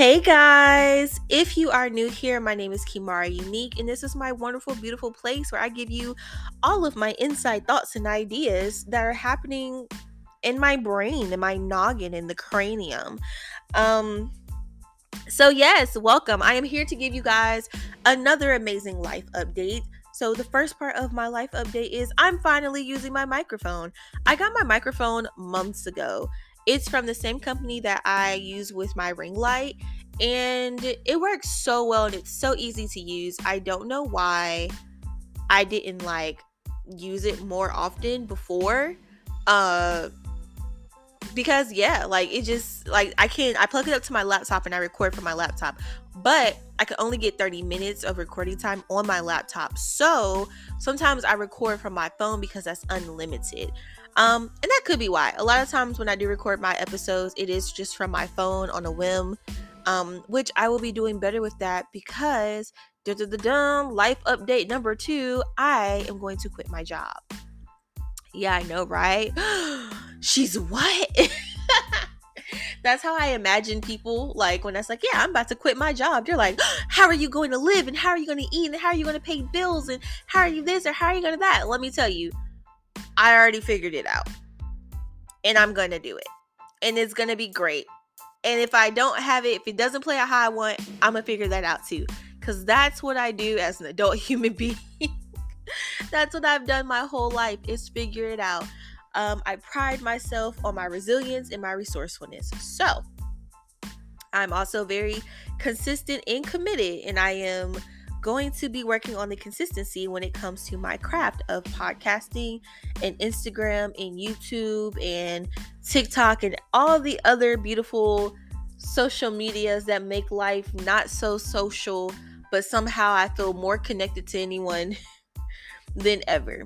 Hey guys! If you are new here, my name is Kimaria Unique, and this is my wonderful, beautiful place where I give you all of my inside thoughts and ideas that are happening in my brain, in my noggin, in the cranium. Um, so, yes, welcome. I am here to give you guys another amazing life update. So, the first part of my life update is I'm finally using my microphone. I got my microphone months ago it's from the same company that I use with my ring light, and it works so well and it's so easy to use. I don't know why I didn't like use it more often before. Uh because yeah, like it just like I can I plug it up to my laptop and I record from my laptop. But I can only get 30 minutes of recording time on my laptop. So sometimes I record from my phone because that's unlimited. Um, and that could be why. A lot of times when I do record my episodes, it is just from my phone on a whim. Um, which I will be doing better with that because da da da life update number two, I am going to quit my job. Yeah, I know, right? She's what? That's how I imagine people like when that's like, yeah, I'm about to quit my job. They're like, how are you going to live and how are you going to eat and how are you going to pay bills and how are you this or how are you going to that? Let me tell you, I already figured it out. And I'm going to do it. And it's going to be great. And if I don't have it, if it doesn't play out how I want, I'm going to figure that out too. Because that's what I do as an adult human being. that's what I've done my whole life is figure it out. Um, I pride myself on my resilience and my resourcefulness. So I'm also very consistent and committed, and I am going to be working on the consistency when it comes to my craft of podcasting and Instagram and YouTube and TikTok and all the other beautiful social medias that make life not so social, but somehow I feel more connected to anyone than ever.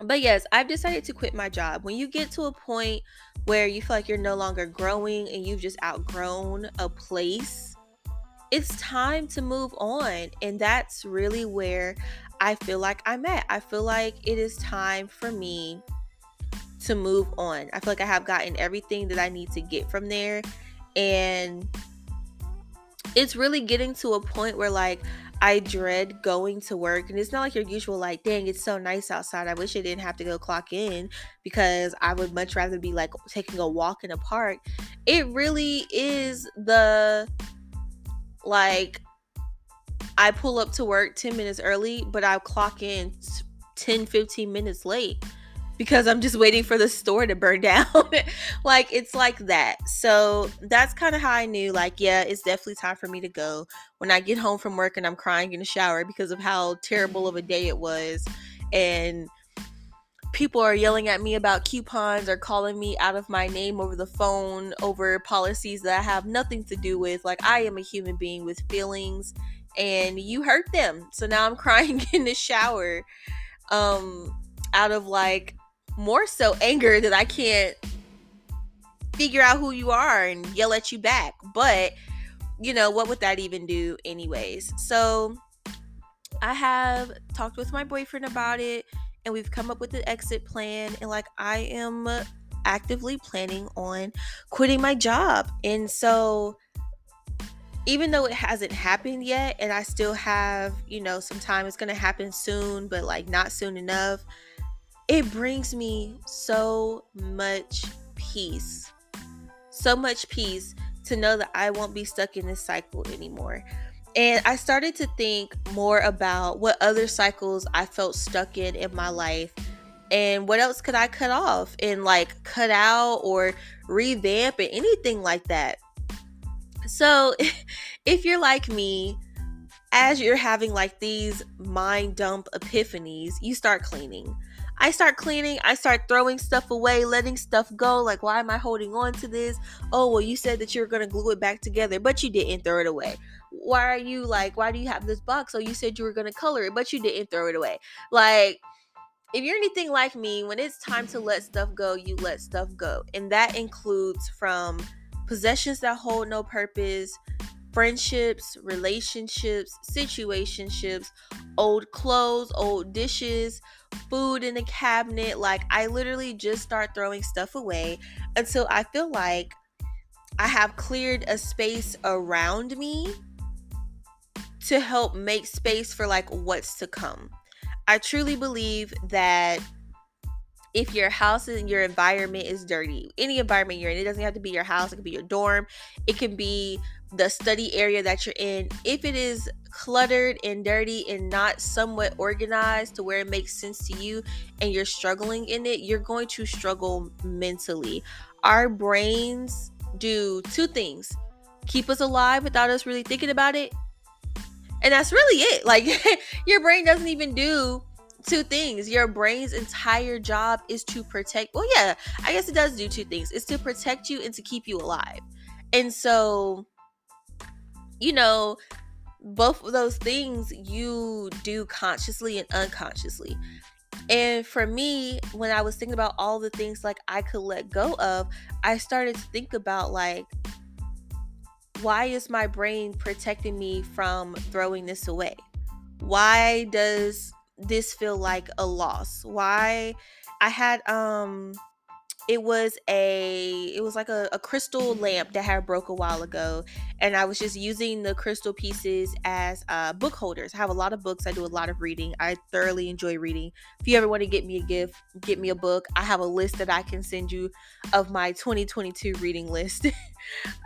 But yes, I've decided to quit my job. When you get to a point where you feel like you're no longer growing and you've just outgrown a place, it's time to move on. And that's really where I feel like I'm at. I feel like it is time for me to move on. I feel like I have gotten everything that I need to get from there. And it's really getting to a point where, like, I dread going to work. And it's not like your usual, like, dang, it's so nice outside. I wish I didn't have to go clock in because I would much rather be like taking a walk in a park. It really is the like I pull up to work 10 minutes early, but I'll clock in 10, 15 minutes late because I'm just waiting for the store to burn down. like it's like that. So that's kind of how I knew like yeah, it's definitely time for me to go. When I get home from work and I'm crying in the shower because of how terrible of a day it was and people are yelling at me about coupons or calling me out of my name over the phone over policies that I have nothing to do with. Like, I am a human being with feelings and you hurt them. So now I'm crying in the shower um, out of like more so anger that I can't figure out who you are and yell at you back. But, you know, what would that even do, anyways? So I have talked with my boyfriend about it and we've come up with an exit plan and like I am actively planning on quitting my job. And so even though it hasn't happened yet and I still have, you know, some time it's going to happen soon, but like not soon enough, it brings me so much peace. So much peace to know that I won't be stuck in this cycle anymore. And I started to think more about what other cycles I felt stuck in in my life and what else could I cut off and like cut out or revamp and anything like that. So, if you're like me, as you're having like these mind dump epiphanies, you start cleaning. I start cleaning, I start throwing stuff away, letting stuff go. Like, why am I holding on to this? Oh, well, you said that you were going to glue it back together, but you didn't throw it away why are you like why do you have this box oh you said you were going to color it but you didn't throw it away like if you're anything like me when it's time to let stuff go you let stuff go and that includes from possessions that hold no purpose friendships relationships situationships old clothes old dishes food in the cabinet like i literally just start throwing stuff away until i feel like I have cleared a space around me to help make space for like what's to come. I truly believe that if your house and your environment is dirty, any environment you're in, it doesn't have to be your house, it could be your dorm, it can be the study area that you're in. If it is cluttered and dirty and not somewhat organized to where it makes sense to you and you're struggling in it, you're going to struggle mentally. Our brains do two things keep us alive without us really thinking about it. And that's really it. Like, your brain doesn't even do two things. Your brain's entire job is to protect. Well, yeah, I guess it does do two things. It's to protect you and to keep you alive. And so, you know, both of those things you do consciously and unconsciously. And for me, when I was thinking about all the things like I could let go of, I started to think about like, why is my brain protecting me from throwing this away? Why does this feel like a loss? Why I had um it was a it was like a, a crystal lamp that had broke a while ago and i was just using the crystal pieces as uh, book holders. I have a lot of books. I do a lot of reading. I thoroughly enjoy reading. If you ever want to get me a gift get me a book i have a list that i can send you of my 2022 reading list.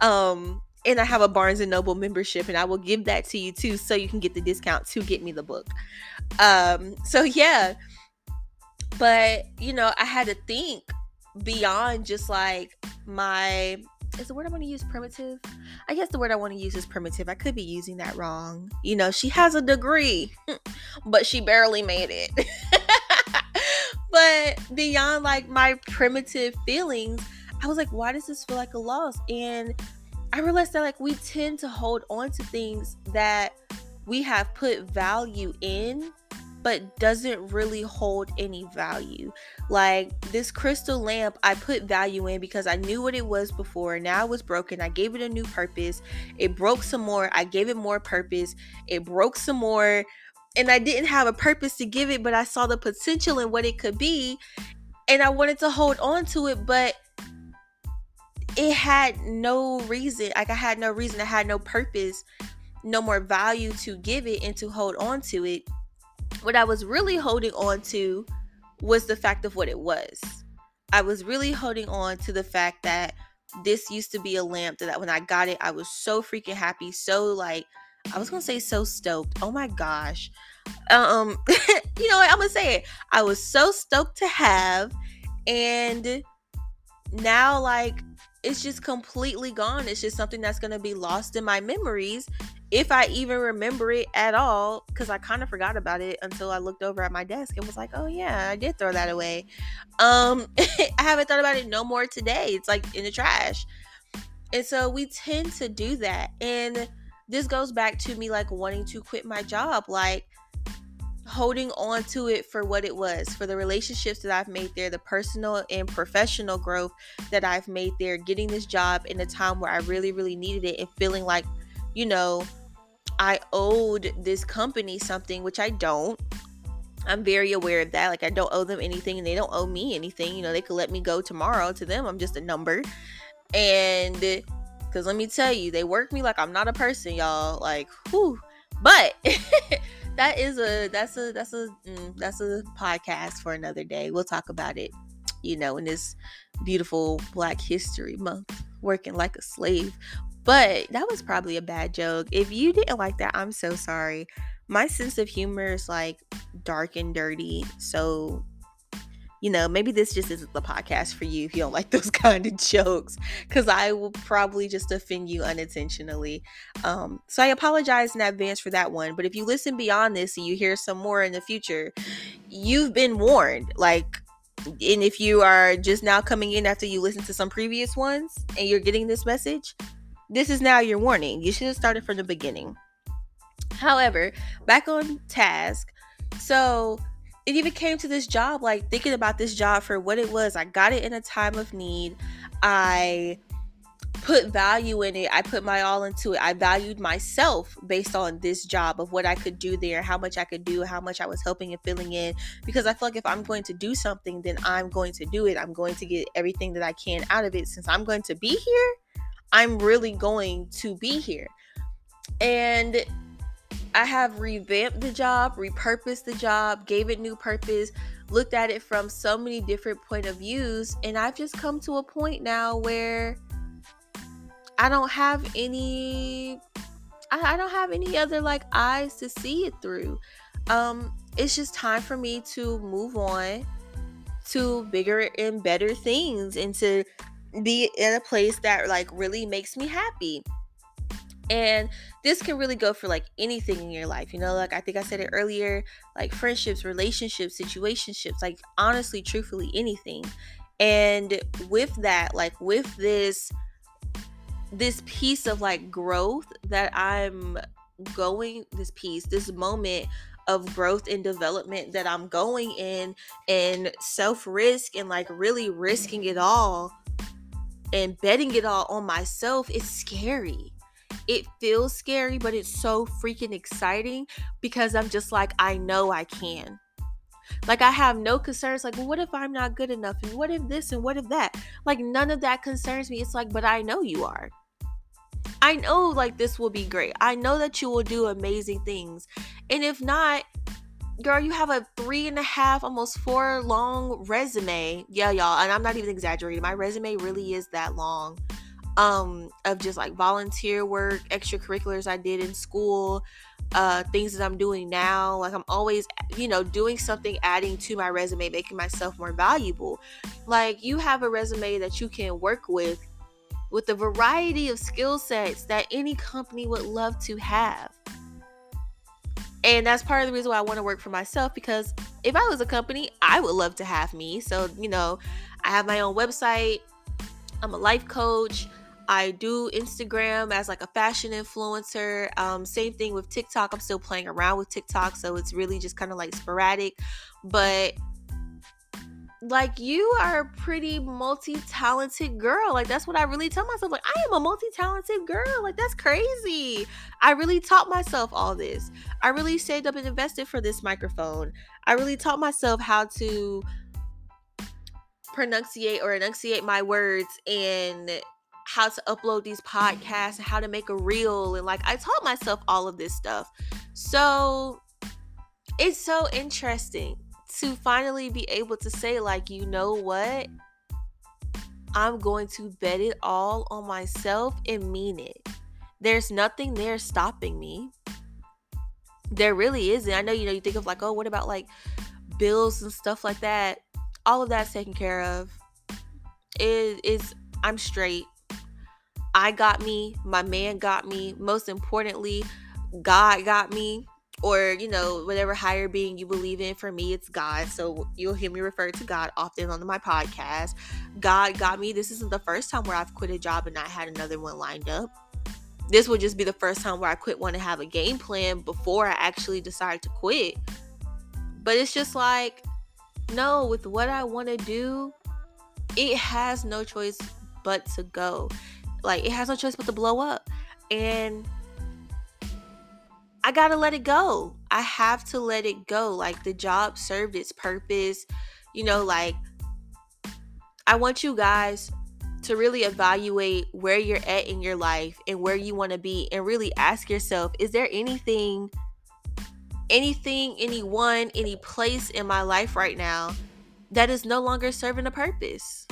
Um and i have a barnes and noble membership and i will give that to you too so you can get the discount to get me the book. Um so yeah. But you know i had to think beyond just like my is the word I want to use primitive? I guess the word I want to use is primitive. I could be using that wrong. You know, she has a degree, but she barely made it. but beyond like my primitive feelings, I was like, why does this feel like a loss? And I realized that like we tend to hold on to things that we have put value in but doesn't really hold any value. Like this crystal lamp, I put value in because I knew what it was before. Now it was broken. I gave it a new purpose. It broke some more. I gave it more purpose. It broke some more. And I didn't have a purpose to give it, but I saw the potential in what it could be. And I wanted to hold on to it, but it had no reason. Like I had no reason. I had no purpose, no more value to give it and to hold on to it what I was really holding on to was the fact of what it was. I was really holding on to the fact that this used to be a lamp that when I got it, I was so freaking happy, so like I was gonna say so stoked. Oh my gosh. Um, you know what? I'm gonna say it. I was so stoked to have, and now like it's just completely gone. It's just something that's gonna be lost in my memories if I even remember it at all, because I kind of forgot about it until I looked over at my desk and was like, oh yeah, I did throw that away. Um, I haven't thought about it no more today. It's like in the trash. And so we tend to do that. And this goes back to me like wanting to quit my job, like holding on to it for what it was, for the relationships that I've made there, the personal and professional growth that I've made there, getting this job in a time where I really, really needed it and feeling like, you know, I owed this company something, which I don't. I'm very aware of that. Like, I don't owe them anything and they don't owe me anything. You know, they could let me go tomorrow. To them, I'm just a number. And because let me tell you, they work me like I'm not a person, y'all. Like, whew. But that is a that's a that's a mm, that's a podcast for another day. We'll talk about it, you know, in this beautiful Black History Month, working like a slave. But that was probably a bad joke. If you didn't like that, I'm so sorry. My sense of humor is like dark and dirty. So, you know, maybe this just isn't the podcast for you if you don't like those kind of jokes, because I will probably just offend you unintentionally. Um, so I apologize in advance for that one. But if you listen beyond this and you hear some more in the future, you've been warned. Like, and if you are just now coming in after you listen to some previous ones and you're getting this message, this is now your warning. You should have started from the beginning. However, back on task. So it even came to this job, like thinking about this job for what it was. I got it in a time of need. I put value in it. I put my all into it. I valued myself based on this job of what I could do there, how much I could do, how much I was helping and filling in. Because I feel like if I'm going to do something, then I'm going to do it. I'm going to get everything that I can out of it. Since I'm going to be here, I'm really going to be here. And I have revamped the job, repurposed the job, gave it new purpose, looked at it from so many different point of views, and I've just come to a point now where I don't have any I, don't have any other like eyes to see it through. Um it's just time for me to move on to bigger and better things and to be in a place that like really makes me happy. And this can really go for like anything in your life, you know, like I think I said it earlier, like friendships, relationships, situationships, like honestly, truthfully, anything. And with that, like with this this piece of like growth that I'm going this piece, this moment of growth and development that I'm going in and self risk and like really risking it all and betting it all on myself is scary. It feels scary, but it's so freaking exciting because I'm just like, I know I can. Like, I have no concerns. Like, well, what if I'm not good enough? And what if this and what if that? Like, none of that concerns me. It's like, but I know you are. I know, like, this will be great. I know that you will do amazing things. And if not, girl, you have a three and a half, almost four long resume. Yeah, y'all. And I'm not even exaggerating. My resume really is that long um of just like volunteer work extracurriculars i did in school uh things that i'm doing now like i'm always you know doing something adding to my resume making myself more valuable like you have a resume that you can work with with a variety of skill sets that any company would love to have and that's part of the reason why i want to work for myself because if i was a company i would love to have me so you know i have my own website i'm a life coach I do Instagram as like a fashion influencer. Um, same thing with TikTok. I'm still playing around with TikTok, so it's really just kind of like sporadic. But like you are a pretty multi-talented girl. Like that's what I really tell myself. Like I am a multi-talented girl. Like that's crazy. I really taught myself all this. I really saved up and invested for this microphone. I really taught myself how to pronunciate or enunciate my words and how to upload these podcasts and how to make a reel and like I taught myself all of this stuff. So it's so interesting to finally be able to say like, you know what? I'm going to bet it all on myself and mean it. There's nothing there stopping me. There really isn't. I know you know you think of like, oh, what about like bills and stuff like that? All of that's taken care of. It is I'm straight. I got me, my man got me, most importantly, God got me, or you know, whatever higher being you believe in. For me, it's God. So you'll hear me refer to God often on my podcast. God got me. This isn't the first time where I've quit a job and not had another one lined up. This would just be the first time where I quit want to have a game plan before I actually decided to quit. But it's just like, no, with what I want to do, it has no choice but to go. Like it has no choice but to blow up. And I gotta let it go. I have to let it go. Like the job served its purpose. You know, like I want you guys to really evaluate where you're at in your life and where you want to be and really ask yourself is there anything anything anyone any place in my life right now that is no longer serving a purpose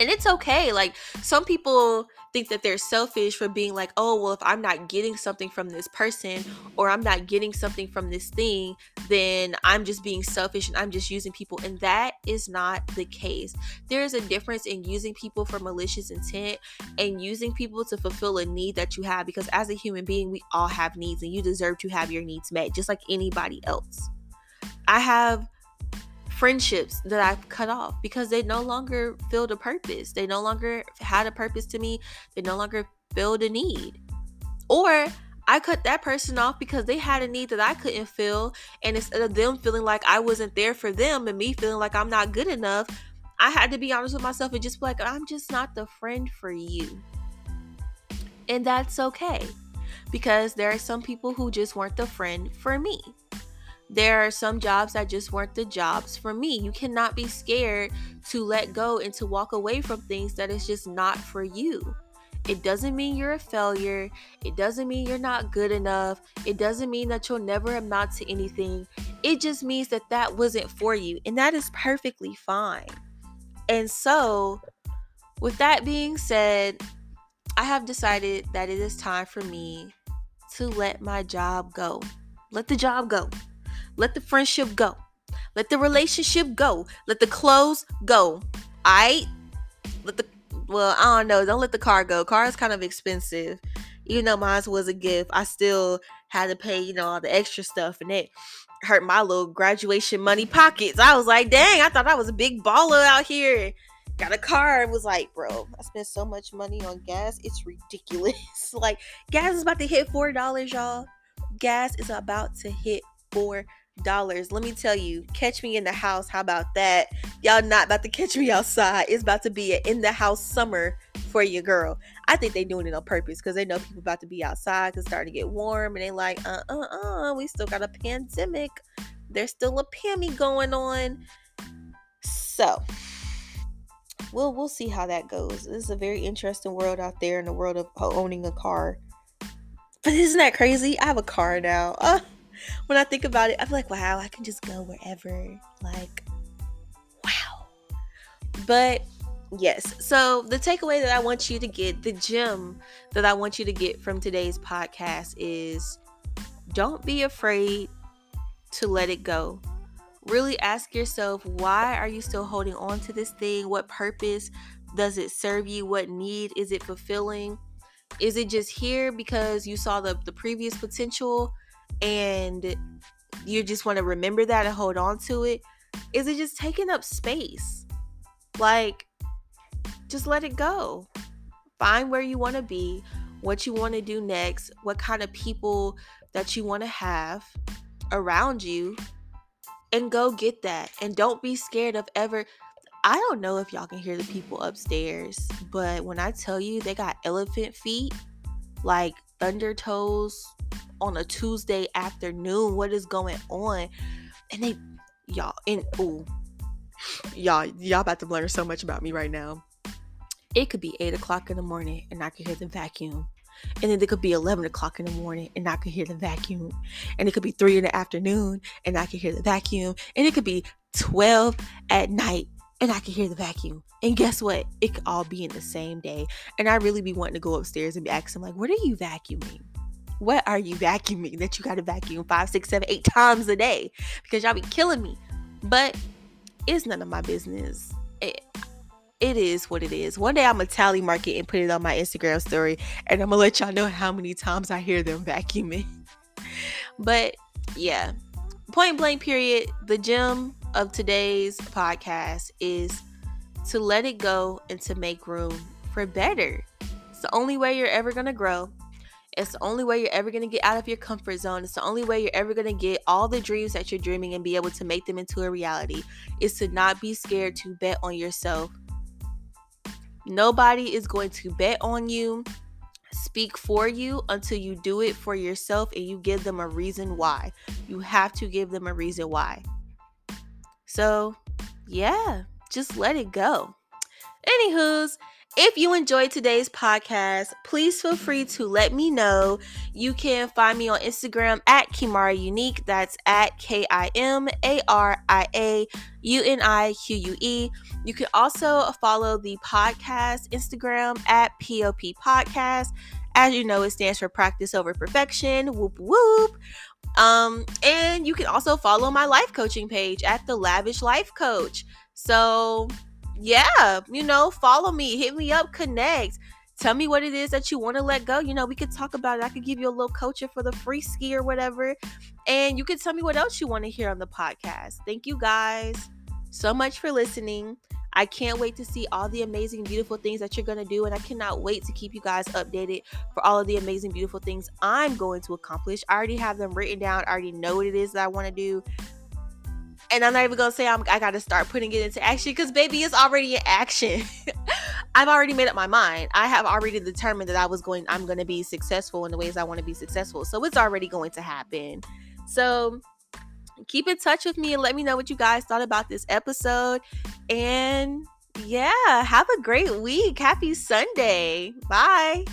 and it's okay. Like some people think that they're selfish for being like, oh, well, if I'm not getting something from this person or I'm not getting something from this thing, then I'm just being selfish and I'm just using people. And that is not the case. There is a difference in using people for malicious intent and using people to fulfill a need that you have because as a human being, we all have needs and you deserve to have your needs met just like anybody else. I have friendships that I've cut off because they no longer filled a purpose. They no longer had a purpose to me. They no longer filled a need. Or I cut that person off because they had a need that I couldn't fill. And instead of them feeling like I wasn't there for them and me feeling like I'm not good enough, I had to be honest with myself and just be like, I'm just not the friend for you. And that's okay because there are some people who just weren't the friend for me there are some jobs that just weren't the jobs for me. You cannot be scared to let go and to walk away from things that is just not for you. It doesn't mean you're a failure. It doesn't mean you're not good enough. It doesn't mean that you'll never amount to anything. It just means that that wasn't for you. And that is perfectly fine. And so, with that being said, I have decided that it is time for me to let my job go. Let the job go. Let the friendship go. Let the relationship go. Let the clothes go. I let the well, I don't know. Don't let the car go. Car is kind of expensive. Even though mine was a gift, I still had to pay, you know, all the extra stuff and it hurt my little graduation money pockets. I was like, dang, I thought I was a big baller out here. Got a car and was like, bro, I spent so much money on gas. It's ridiculous. like, gas is about to hit $4, y'all. Gas is about to hit $4 dollars. Let me tell you, catch me in the house. How about that? Y'all not about to catch me outside. It's about to be an in the house summer for your girl. I think they doing it on purpose because they know people about to be outside because starting to get warm and they like, uh uh uh, we still got a pandemic. There's still a pammy going on. So we'll we'll see how that goes. This is a very interesting world out there in the world of owning a car. But isn't that crazy? I have a car now. Uh, when I think about it, I'm like, wow, I can just go wherever. Like, wow. But yes, so the takeaway that I want you to get, the gem that I want you to get from today's podcast is don't be afraid to let it go. Really ask yourself, why are you still holding on to this thing? What purpose does it serve you? What need is it fulfilling? Is it just here because you saw the, the previous potential? And you just want to remember that and hold on to it? Is it just taking up space? Like, just let it go. Find where you want to be, what you want to do next, what kind of people that you want to have around you, and go get that. And don't be scared of ever. I don't know if y'all can hear the people upstairs, but when I tell you they got elephant feet, like thunder toes, on a Tuesday afternoon. What is going on? And they, y'all, and ooh, y'all, y'all about to learn so much about me right now. It could be eight o'clock in the morning and I can hear the vacuum. And then it could be 11 o'clock in the morning and I can hear the vacuum. And it could be three in the afternoon and I can hear the vacuum. And it could be 12 at night and I can hear the vacuum. And guess what? It could all be in the same day. And I really be wanting to go upstairs and be asking, like, what are you vacuuming? What are you vacuuming that you got to vacuum five, six, seven, eight times a day? Because y'all be killing me. But it's none of my business. It, it is what it is. One day I'm gonna tally mark it and put it on my Instagram story, and I'm gonna let y'all know how many times I hear them vacuuming. but yeah, point blank, period. The gem of today's podcast is to let it go and to make room for better. It's the only way you're ever gonna grow. It's the only way you're ever going to get out of your comfort zone. It's the only way you're ever going to get all the dreams that you're dreaming and be able to make them into a reality. Is to not be scared to bet on yourself. Nobody is going to bet on you, speak for you until you do it for yourself and you give them a reason why. You have to give them a reason why. So, yeah, just let it go. Anywho's, if you enjoyed today's podcast, please feel free to let me know. You can find me on Instagram at Kimaria Unique. That's at K I M A R I A U N I Q U E. You can also follow the podcast Instagram at POP Podcast. As you know, it stands for Practice Over Perfection. Whoop whoop. Um, and you can also follow my life coaching page at the Lavish Life Coach. So yeah, you know, follow me, hit me up, connect. Tell me what it is that you want to let go. You know, we could talk about it. I could give you a little coaching for the free ski or whatever. And you could tell me what else you want to hear on the podcast. Thank you guys so much for listening. I can't wait to see all the amazing, beautiful things that you're going to do. And I cannot wait to keep you guys updated for all of the amazing, beautiful things I'm going to accomplish. I already have them written down. I already know what it is that I want to do and I'm not even gonna say I'm, I gotta start putting it into action because baby, it's already in action. I've already made up my mind. I have already determined that I was going. I'm gonna be successful in the ways I want to be successful. So it's already going to happen. So keep in touch with me and let me know what you guys thought about this episode. And Yeah, have a great week. Happy Sunday. Bye.